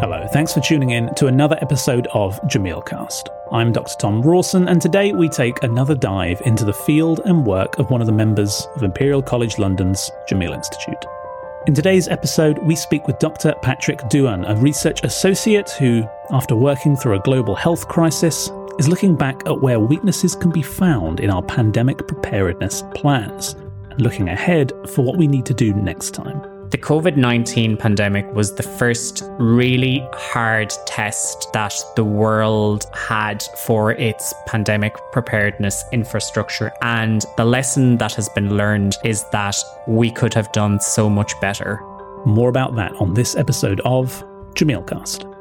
Hello, thanks for tuning in to another episode of Jameelcast. I'm Dr. Thom Rawson, and today we take another dive into the field and work of one of the members of Imperial College London's Jameel Institute. In today's episode, we speak with Dr. Patrick Doohan, a research associate who, after working through a global health crisis, is looking back at where weaknesses can be found in our pandemic preparedness plans and looking ahead for what we need to do next time. The COVID 19 pandemic was the first really hard test that the world had for its pandemic preparedness infrastructure. And the lesson that has been learned is that we could have done so much better. More about that on this episode of Jameelcast.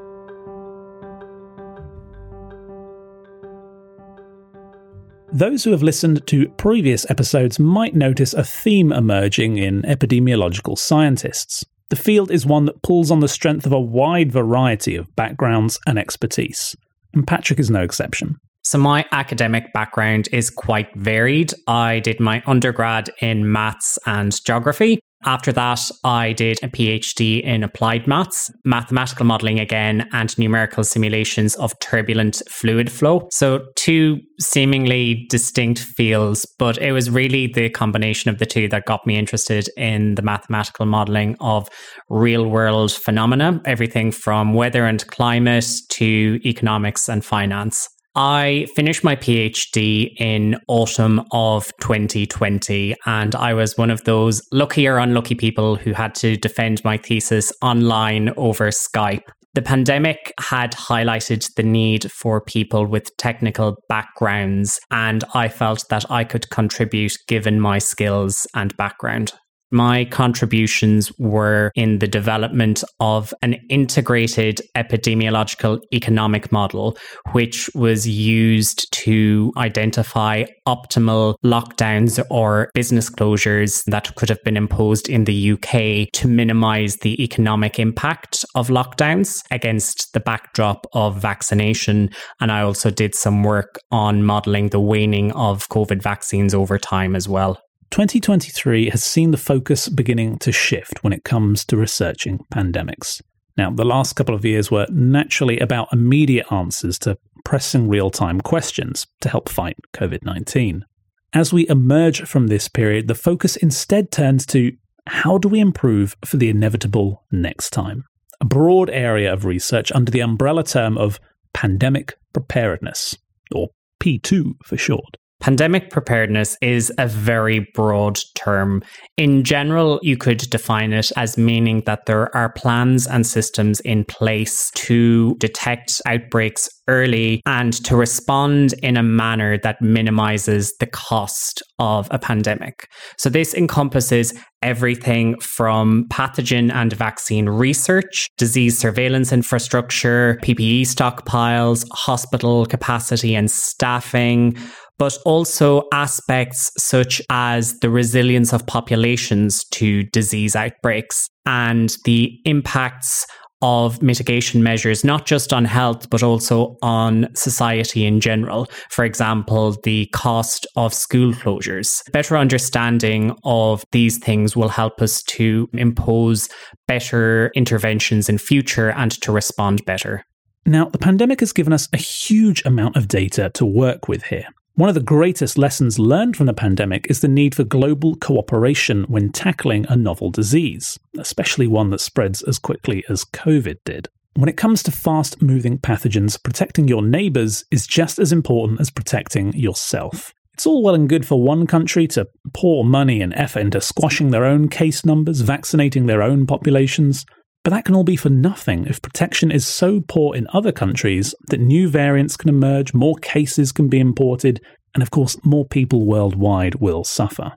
Those who have listened to previous episodes might notice a theme emerging in epidemiological scientists. The field is one that pulls on the strength of a wide variety of backgrounds and expertise, and Patrick is no exception. So, my academic background is quite varied. I did my undergrad in maths and geography. After that, I did a PhD in applied maths, mathematical modeling again, and numerical simulations of turbulent fluid flow. So, two seemingly distinct fields, but it was really the combination of the two that got me interested in the mathematical modeling of real world phenomena, everything from weather and climate to economics and finance. I finished my PhD in autumn of 2020, and I was one of those lucky or unlucky people who had to defend my thesis online over Skype. The pandemic had highlighted the need for people with technical backgrounds, and I felt that I could contribute given my skills and background. My contributions were in the development of an integrated epidemiological economic model, which was used to identify optimal lockdowns or business closures that could have been imposed in the UK to minimize the economic impact of lockdowns against the backdrop of vaccination. And I also did some work on modeling the waning of COVID vaccines over time as well. 2023 has seen the focus beginning to shift when it comes to researching pandemics. Now, the last couple of years were naturally about immediate answers to pressing real time questions to help fight COVID 19. As we emerge from this period, the focus instead turns to how do we improve for the inevitable next time? A broad area of research under the umbrella term of pandemic preparedness, or P2 for short. Pandemic preparedness is a very broad term. In general, you could define it as meaning that there are plans and systems in place to detect outbreaks early and to respond in a manner that minimizes the cost of a pandemic. So, this encompasses everything from pathogen and vaccine research, disease surveillance infrastructure, PPE stockpiles, hospital capacity and staffing but also aspects such as the resilience of populations to disease outbreaks and the impacts of mitigation measures, not just on health, but also on society in general. For example, the cost of school closures. Better understanding of these things will help us to impose better interventions in future and to respond better. Now, the pandemic has given us a huge amount of data to work with here. One of the greatest lessons learned from the pandemic is the need for global cooperation when tackling a novel disease, especially one that spreads as quickly as COVID did. When it comes to fast moving pathogens, protecting your neighbours is just as important as protecting yourself. It's all well and good for one country to pour money and effort into squashing their own case numbers, vaccinating their own populations, but that can all be for nothing if protection is so poor in other countries that new variants can emerge, more cases can be imported, and of course, more people worldwide will suffer.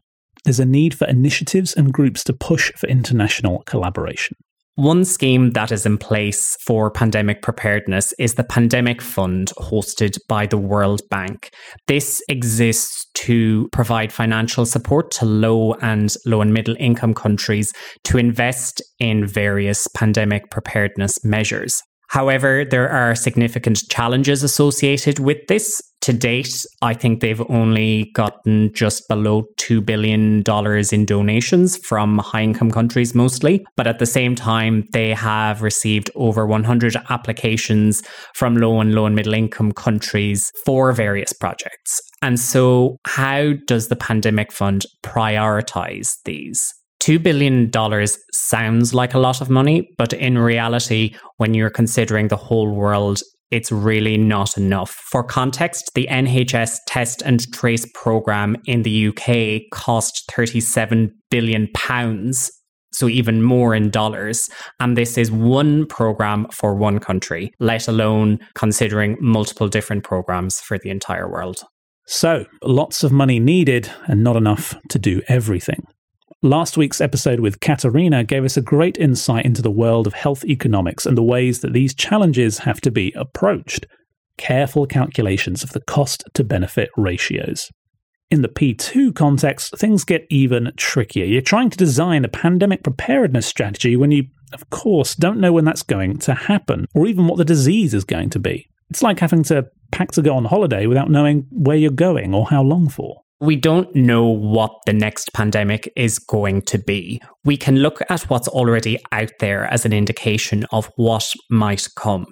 There's a need for initiatives and groups to push for international collaboration. One scheme that is in place for pandemic preparedness is the Pandemic Fund hosted by the World Bank. This exists to provide financial support to low and low and middle income countries to invest in various pandemic preparedness measures. However, there are significant challenges associated with this. To date, I think they've only gotten just below $2 billion in donations from high income countries mostly. But at the same time, they have received over 100 applications from low and low and middle income countries for various projects. And so, how does the Pandemic Fund prioritize these? $2 billion sounds like a lot of money, but in reality, when you're considering the whole world, it's really not enough. For context, the NHS Test and Trace program in the UK cost 37 billion pounds, so even more in dollars. And this is one program for one country, let alone considering multiple different programs for the entire world. So, lots of money needed and not enough to do everything. Last week's episode with Katerina gave us a great insight into the world of health economics and the ways that these challenges have to be approached. Careful calculations of the cost to benefit ratios. In the P2 context, things get even trickier. You're trying to design a pandemic preparedness strategy when you, of course, don't know when that's going to happen or even what the disease is going to be. It's like having to pack to go on holiday without knowing where you're going or how long for. We don't know what the next pandemic is going to be. We can look at what's already out there as an indication of what might come.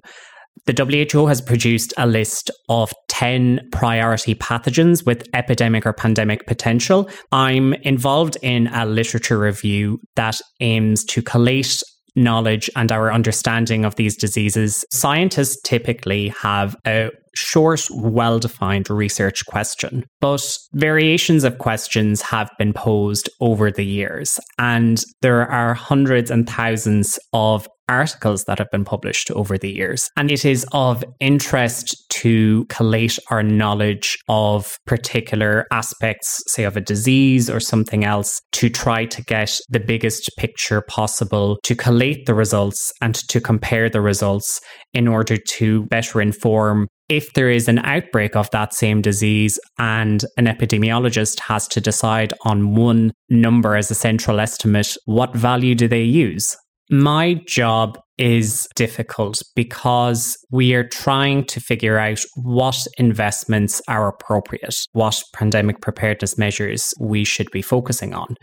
The WHO has produced a list of 10 priority pathogens with epidemic or pandemic potential. I'm involved in a literature review that aims to collate knowledge and our understanding of these diseases. Scientists typically have a short, well defined research question. But variations of questions have been posed over the years, and there are hundreds and thousands of articles that have been published over the years. And it is of interest to collate our knowledge of particular aspects, say of a disease or something else, to try to get the biggest picture possible, to collate the results and to compare the results in order to better inform if there is an outbreak of that same disease and an epidemiologist has to decide on one number as a central estimate, what value do they use? My job is difficult because we are trying to figure out what investments are appropriate, what pandemic preparedness measures we should be focusing on.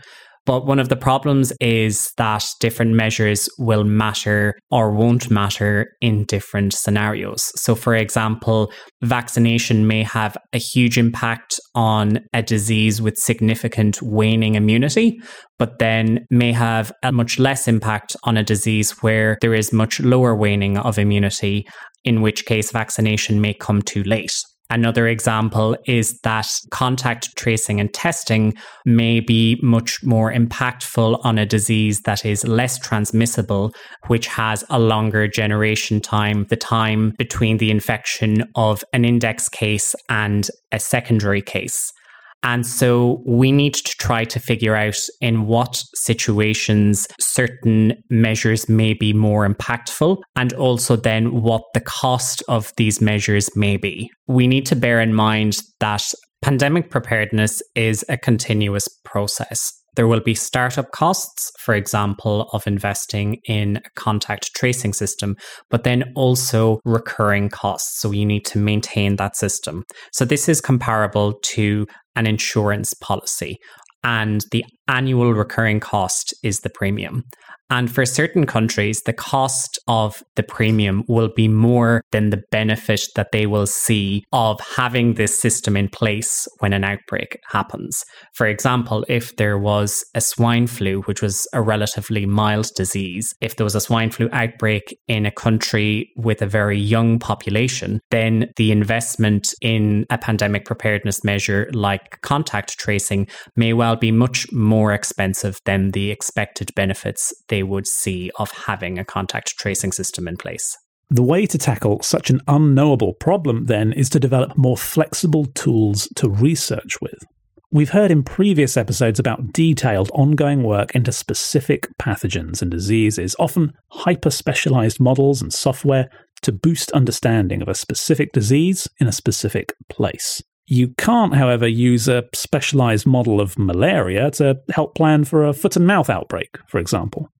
But one of the problems is that different measures will matter or won't matter in different scenarios. So, for example, vaccination may have a huge impact on a disease with significant waning immunity, but then may have a much less impact on a disease where there is much lower waning of immunity, in which case vaccination may come too late. Another example is that contact tracing and testing may be much more impactful on a disease that is less transmissible, which has a longer generation time, the time between the infection of an index case and a secondary case. And so we need to try to figure out in what situations certain measures may be more impactful and also then what the cost of these measures may be. We need to bear in mind that pandemic preparedness is a continuous process. There will be startup costs, for example, of investing in a contact tracing system, but then also recurring costs. So you need to maintain that system. So this is comparable to an insurance policy, and the annual recurring cost is the premium. And for certain countries, the cost of the premium will be more than the benefit that they will see of having this system in place when an outbreak happens. For example, if there was a swine flu, which was a relatively mild disease, if there was a swine flu outbreak in a country with a very young population, then the investment in a pandemic preparedness measure like contact tracing may well be much more expensive than the expected benefits they would see of having a contact tracing system in place. The way to tackle such an unknowable problem, then, is to develop more flexible tools to research with. We've heard in previous episodes about detailed ongoing work into specific pathogens and diseases, often hyper specialized models and software to boost understanding of a specific disease in a specific place. You can't, however, use a specialized model of malaria to help plan for a foot and mouth outbreak, for example.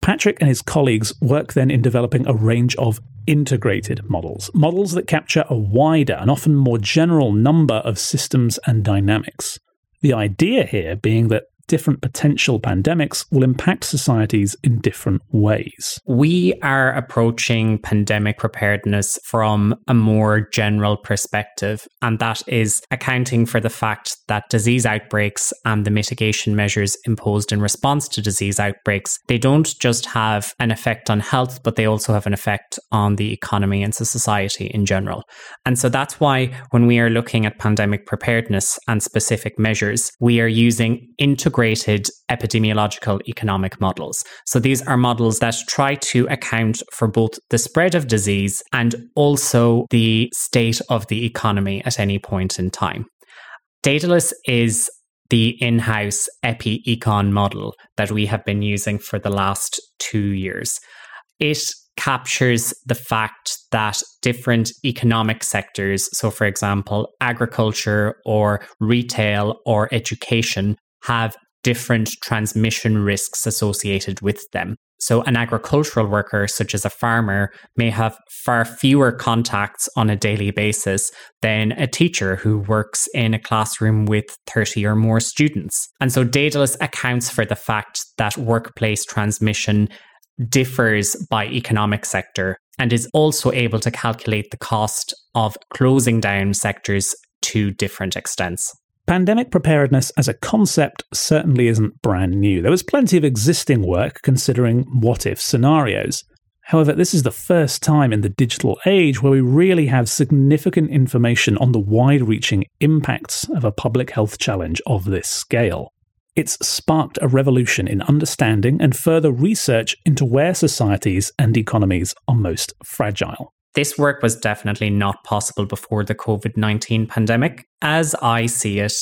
Patrick and his colleagues work then in developing a range of integrated models, models that capture a wider and often more general number of systems and dynamics. The idea here being that different potential pandemics will impact societies in different ways. We are approaching pandemic preparedness from a more general perspective, and that is accounting for the fact that disease outbreaks and the mitigation measures imposed in response to disease outbreaks, they don't just have an effect on health, but they also have an effect on the economy and society in general. And so that's why when we are looking at pandemic preparedness and specific measures, we are using integrated integrated epidemiological economic models. So these are models that try to account for both the spread of disease and also the state of the economy at any point in time. Daedalus is the in house epi econ model that we have been using for the last two years. It captures the fact that different economic sectors, so for example, agriculture or retail or education, have different transmission risks associated with them. So, an agricultural worker, such as a farmer, may have far fewer contacts on a daily basis than a teacher who works in a classroom with 30 or more students. And so, Daedalus accounts for the fact that workplace transmission differs by economic sector and is also able to calculate the cost of closing down sectors to different extents. Pandemic preparedness as a concept certainly isn't brand new. There was plenty of existing work considering what if scenarios. However, this is the first time in the digital age where we really have significant information on the wide reaching impacts of a public health challenge of this scale. It's sparked a revolution in understanding and further research into where societies and economies are most fragile. This work was definitely not possible before the COVID 19 pandemic. As I see it,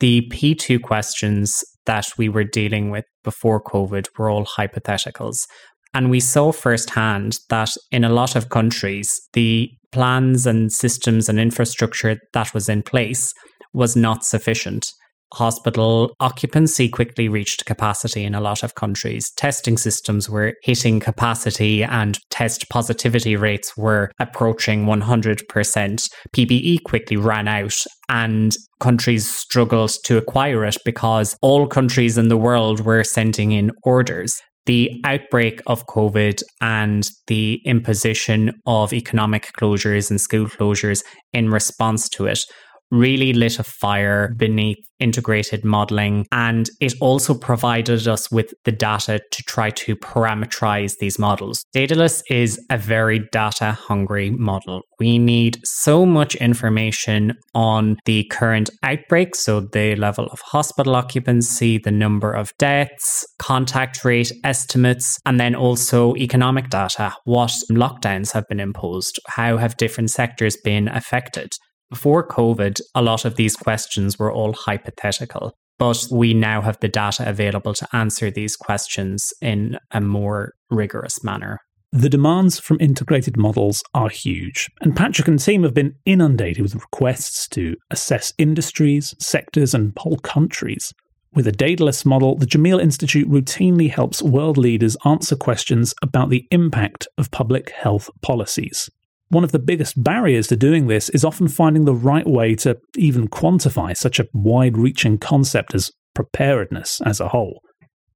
the P2 questions that we were dealing with before COVID were all hypotheticals. And we saw firsthand that in a lot of countries, the plans and systems and infrastructure that was in place was not sufficient hospital occupancy quickly reached capacity in a lot of countries. Testing systems were hitting capacity and test positivity rates were approaching 100%. PPE quickly ran out and countries struggled to acquire it because all countries in the world were sending in orders the outbreak of COVID and the imposition of economic closures and school closures in response to it really lit a fire beneath integrated modeling. And it also provided us with the data to try to parameterize these models. Daedalus is a very data hungry model. We need so much information on the current outbreak, so the level of hospital occupancy, the number of deaths, contact rate estimates, and then also economic data. What lockdowns have been imposed? How have different sectors been affected? Before COVID, a lot of these questions were all hypothetical, but we now have the data available to answer these questions in a more rigorous manner. The demands from integrated models are huge, and Patrick and team have been inundated with requests to assess industries, sectors, and whole countries. With a Daedalus model, the Jameel Institute routinely helps world leaders answer questions about the impact of public health policies. One of the biggest barriers to doing this is often finding the right way to even quantify such a wide reaching concept as preparedness as a whole,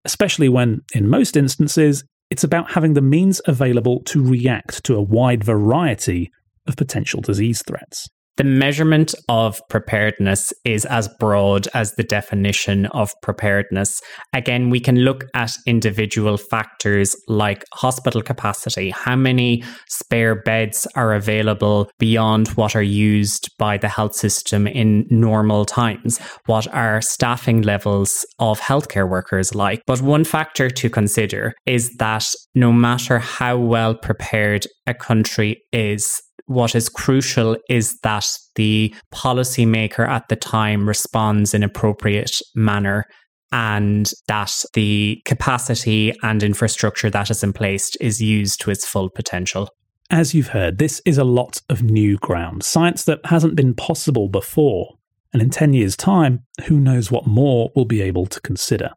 especially when, in most instances, it's about having the means available to react to a wide variety of potential disease threats. The measurement of preparedness is as broad as the definition of preparedness. Again, we can look at individual factors like hospital capacity. How many spare beds are available beyond what are used by the health system in normal times? What are staffing levels of healthcare workers like? But one factor to consider is that no matter how well prepared a country is, what is crucial is that the policymaker at the time responds in appropriate manner and that the capacity and infrastructure that is in place is used to its full potential. As you've heard, this is a lot of new ground, science that hasn't been possible before. And in 10 years' time, who knows what more we'll be able to consider.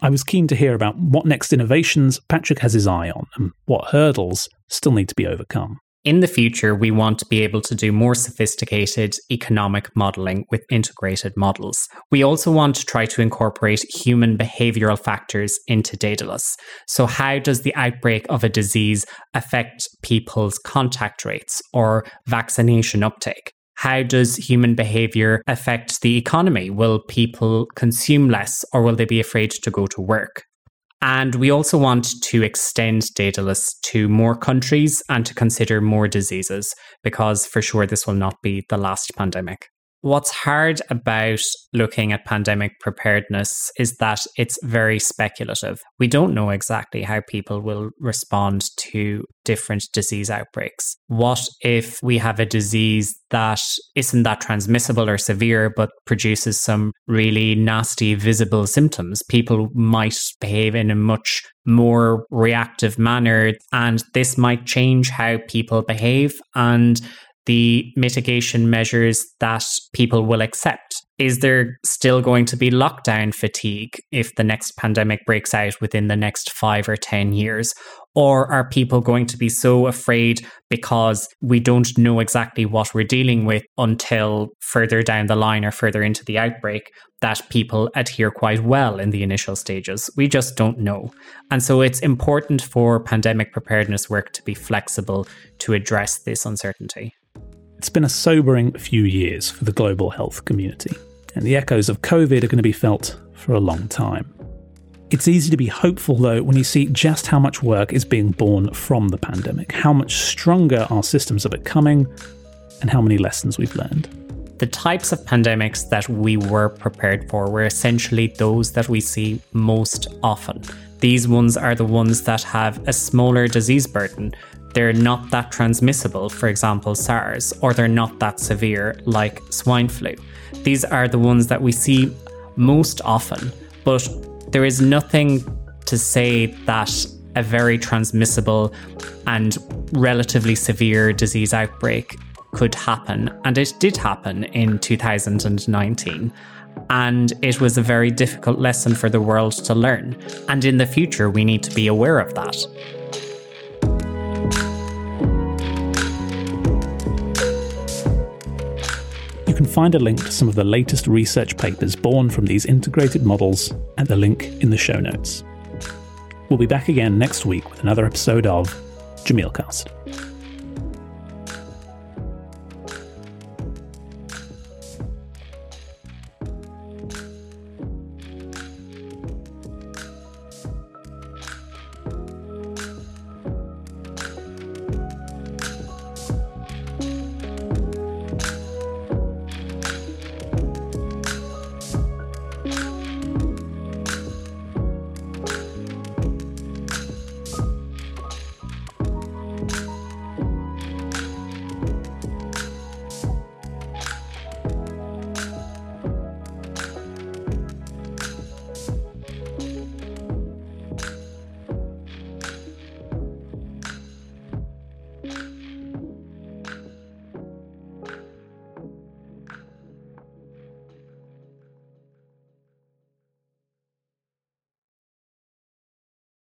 I was keen to hear about what next innovations Patrick has his eye on and what hurdles still need to be overcome. In the future, we want to be able to do more sophisticated economic modeling with integrated models. We also want to try to incorporate human behavioral factors into Daedalus. So, how does the outbreak of a disease affect people's contact rates or vaccination uptake? How does human behavior affect the economy? Will people consume less or will they be afraid to go to work? And we also want to extend Daedalus to more countries and to consider more diseases, because for sure this will not be the last pandemic. What's hard about looking at pandemic preparedness is that it's very speculative. We don't know exactly how people will respond to different disease outbreaks. What if we have a disease that isn't that transmissible or severe, but produces some really nasty visible symptoms? People might behave in a much more reactive manner, and this might change how people behave. And the mitigation measures that people will accept? Is there still going to be lockdown fatigue if the next pandemic breaks out within the next five or 10 years? Or are people going to be so afraid because we don't know exactly what we're dealing with until further down the line or further into the outbreak that people adhere quite well in the initial stages? We just don't know. And so it's important for pandemic preparedness work to be flexible to address this uncertainty. It's been a sobering few years for the global health community, and the echoes of COVID are going to be felt for a long time. It's easy to be hopeful, though, when you see just how much work is being born from the pandemic, how much stronger our systems are becoming, and how many lessons we've learned. The types of pandemics that we were prepared for were essentially those that we see most often. These ones are the ones that have a smaller disease burden, they're not that transmissible, for example, SARS, or they're not that severe, like swine flu. These are the ones that we see most often, but there is nothing to say that a very transmissible and relatively severe disease outbreak could happen. And it did happen in 2019. And it was a very difficult lesson for the world to learn. And in the future, we need to be aware of that. You can find a link to some of the latest research papers born from these integrated models at the link in the show notes. We'll be back again next week with another episode of Jameelcast.